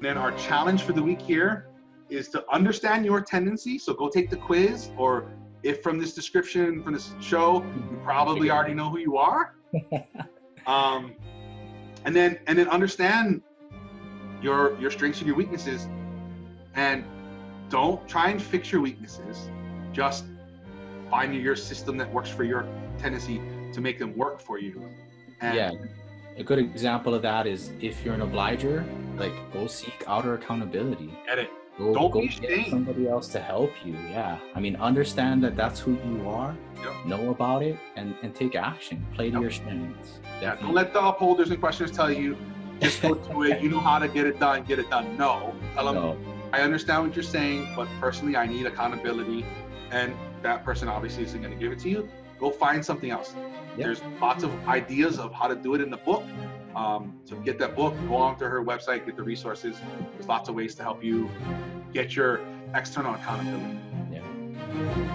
Then our challenge for the week here is to understand your tendency. So go take the quiz, or if from this description, from this show, you probably already know who you are. um, and then and then understand your your strengths and your weaknesses, and don't try and fix your weaknesses. Just find your system that works for your tendency to make them work for you. And yeah. A good example of that is if you're an obliger, like go seek outer accountability. Get it. Go, Don't go get somebody else to help you. Yeah. I mean, understand that that's who you are. Yep. Know about it and, and take action. Play to yep. your strengths. Definitely. Yeah. Don't let the upholders and questioners tell you just go to it. You know how to get it done. Get it done. No. Tell them. No. I understand what you're saying, but personally, I need accountability, and that person obviously isn't going to give it to you. Go find something else. Yep. There's lots of ideas of how to do it in the book. Um, so get that book, go on to her website, get the resources. There's lots of ways to help you get your external accountability. Yeah.